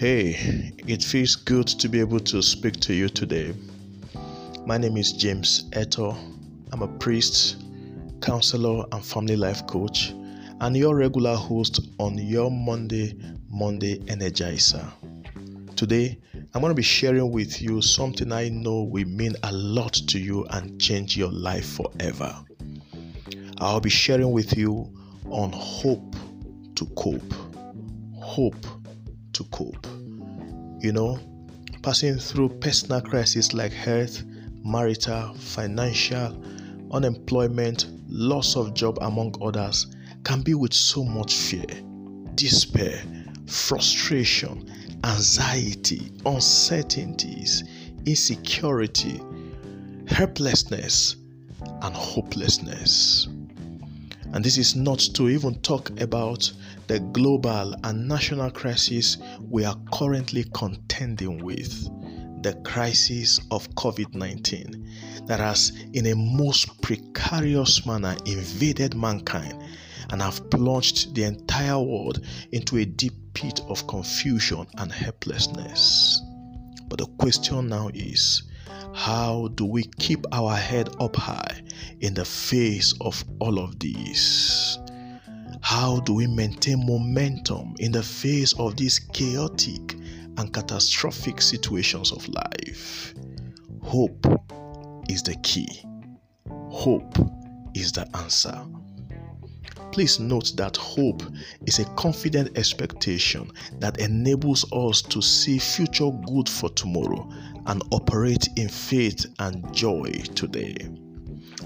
Hey, it feels good to be able to speak to you today. My name is James Eto. I'm a priest, counselor, and family life coach, and your regular host on your Monday Monday Energizer. Today, I'm going to be sharing with you something I know will mean a lot to you and change your life forever. I'll be sharing with you on hope to cope. Hope to cope. You know, passing through personal crises like health, marital, financial, unemployment, loss of job, among others, can be with so much fear, despair, frustration, anxiety, uncertainties, insecurity, helplessness, and hopelessness. And this is not to even talk about the global and national crisis we are currently contending with the crisis of COVID 19 that has, in a most precarious manner, invaded mankind and have plunged the entire world into a deep pit of confusion and helplessness. But the question now is how do we keep our head up high in the face of all of these? How do we maintain momentum in the face of these chaotic and catastrophic situations of life? Hope is the key. Hope is the answer. Please note that hope is a confident expectation that enables us to see future good for tomorrow and operate in faith and joy today.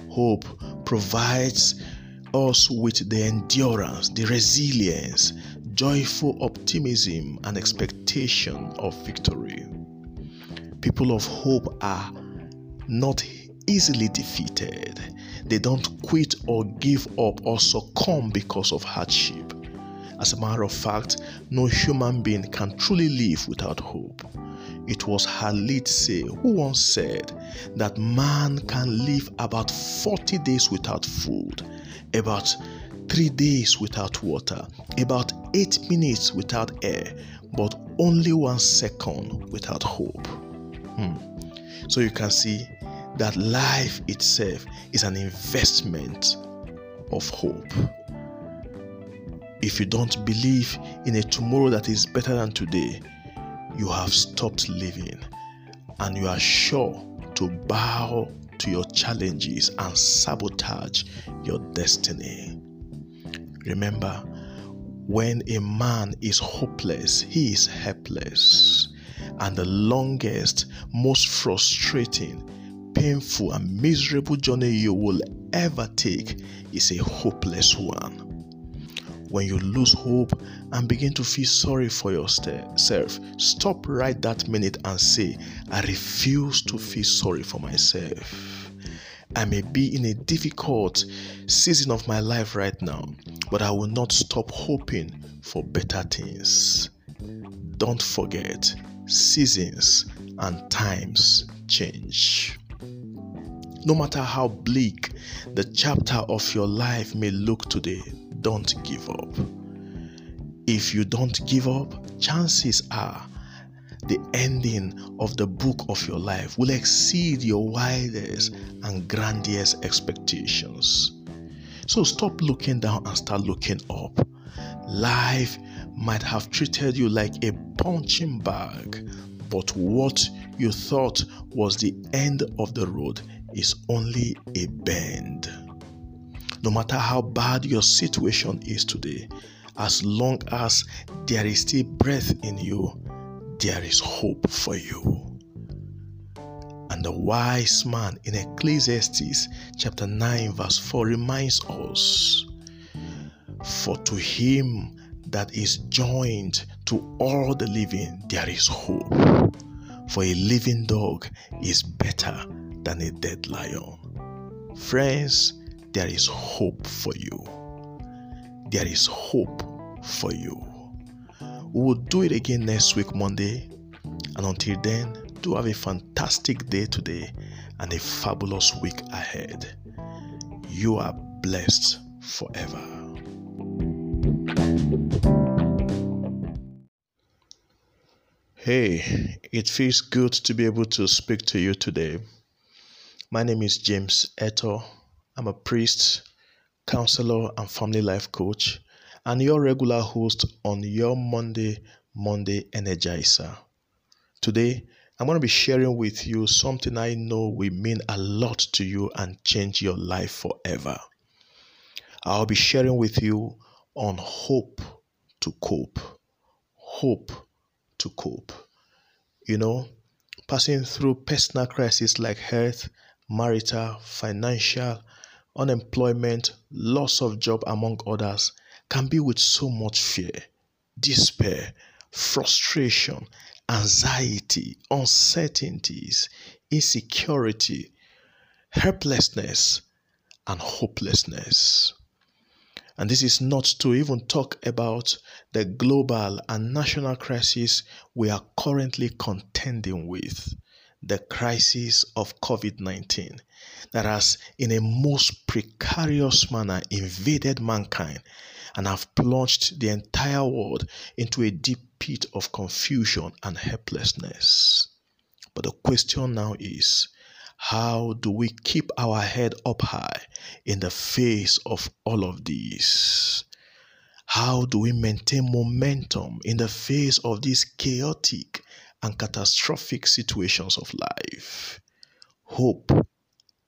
Hope provides us with the endurance, the resilience, joyful optimism, and expectation of victory. People of hope are not easily defeated. They don't quit or give up or succumb because of hardship. As a matter of fact, no human being can truly live without hope. It was Hal Lindsey who once said that man can live about 40 days without food, about 3 days without water, about 8 minutes without air, but only 1 second without hope. Hmm. So you can see that life itself is an investment of hope. If you don't believe in a tomorrow that is better than today, you have stopped living and you are sure to bow to your challenges and sabotage your destiny. Remember, when a man is hopeless, he is helpless. And the longest, most frustrating, painful and miserable journey you will ever take is a hopeless one. When you lose hope and begin to feel sorry for yourself, stop right that minute and say, I refuse to feel sorry for myself. I may be in a difficult season of my life right now, but I will not stop hoping for better things. Don't forget, seasons and times change. No matter how bleak the chapter of your life may look today, don't give up. If you don't give up, chances are the ending of the book of your life will exceed your wildest and grandest expectations. So stop looking down and start looking up. Life might have treated you like a punching bag, but what you thought was the end of the road is only a bend. No matter how bad your situation is today, as long as there is still breath in you, there is hope for you. And the wise man in Ecclesiastes chapter 9, verse 4 reminds us For to him that is joined to all the living, there is hope. For a living dog is better than a dead lion. Friends, there is hope for you. There is hope for you. We will do it again next week, Monday. And until then, do have a fantastic day today and a fabulous week ahead. You are blessed forever. Hey, it feels good to be able to speak to you today. My name is James Eto. I'm a priest, counselor, and family life coach, and your regular host on your Monday, Monday Energizer. Today, I'm going to be sharing with you something I know will mean a lot to you and change your life forever. I'll be sharing with you on hope to cope. Hope to cope. You know, passing through personal crises like health, marital, financial, unemployment, loss of job, among others, can be with so much fear, despair, frustration, anxiety, uncertainties, insecurity, helplessness, and hopelessness. And this is not to even talk about the global and national crisis we are currently contending with the crisis of COVID 19 that has, in a most precarious manner, invaded mankind and have plunged the entire world into a deep pit of confusion and helplessness. But the question now is how do we keep our head up high in the face of all of these? How do we maintain momentum in the face of this chaotic and catastrophic situations of life? Hope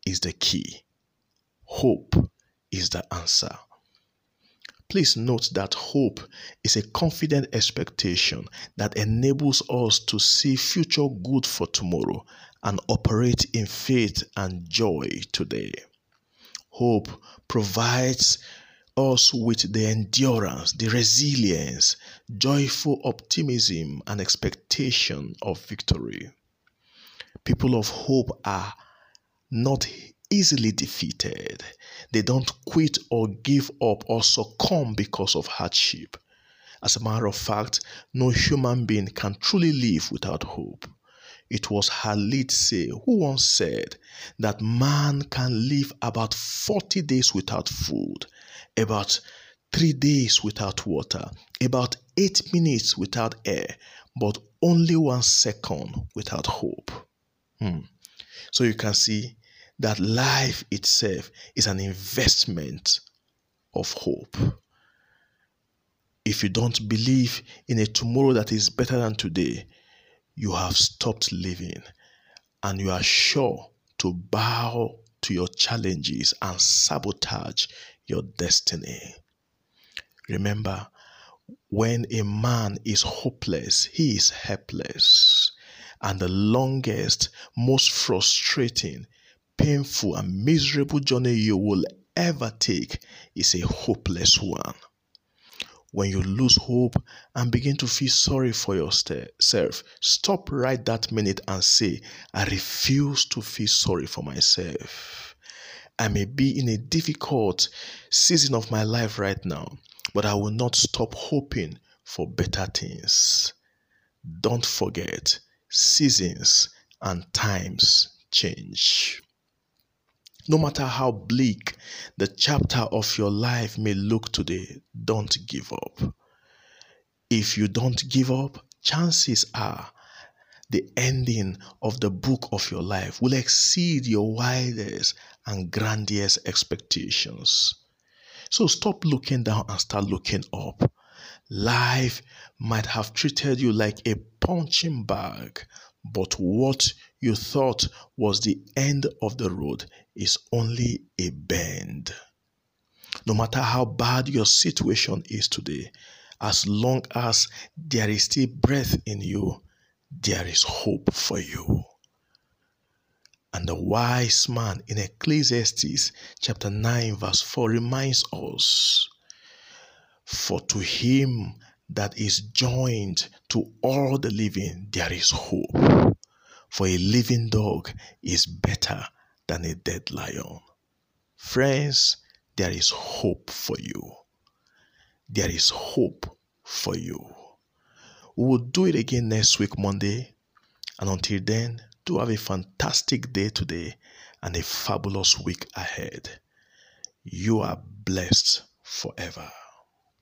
is the key. Hope is the answer. Please note that hope is a confident expectation that enables us to see future good for tomorrow and operate in faith and joy today. Hope provides us with the endurance, the resilience, joyful optimism, and expectation of victory. People of hope are not easily defeated. They don't quit or give up or succumb because of hardship. As a matter of fact, no human being can truly live without hope. It was Hal Lindsey who once said that man can live about 40 days without food, about three days without water, about eight minutes without air, but only one second without hope. Hmm. So you can see that life itself is an investment of hope. If you don't believe in a tomorrow that is better than today, you have stopped living and you are sure to bow to your challenges and sabotage your destiny. Remember, when a man is hopeless, he is helpless. And the longest, most frustrating, painful, and miserable journey you will ever take is a hopeless one. When you lose hope and begin to feel sorry for yourself, stop right that minute and say, I refuse to feel sorry for myself. I may be in a difficult season of my life right now, but I will not stop hoping for better things. Don't forget, seasons and times change. No matter how bleak the chapter of your life may look today, don't give up. If you don't give up, chances are the ending of the book of your life will exceed your wildest and grandest expectations. So stop looking down and start looking up. Life might have treated you like a punching bag, but what you thought was the end of the road is only a bend. No matter how bad your situation is today, as long as there is still breath in you, there is hope for you. And the wise man in Ecclesiastes chapter 9, verse 4 reminds us For to him that is joined to all the living, there is hope. For a living dog is better than a dead lion. Friends, there is hope for you. There is hope for you. We will do it again next week, Monday. And until then, do have a fantastic day today and a fabulous week ahead. You are blessed forever.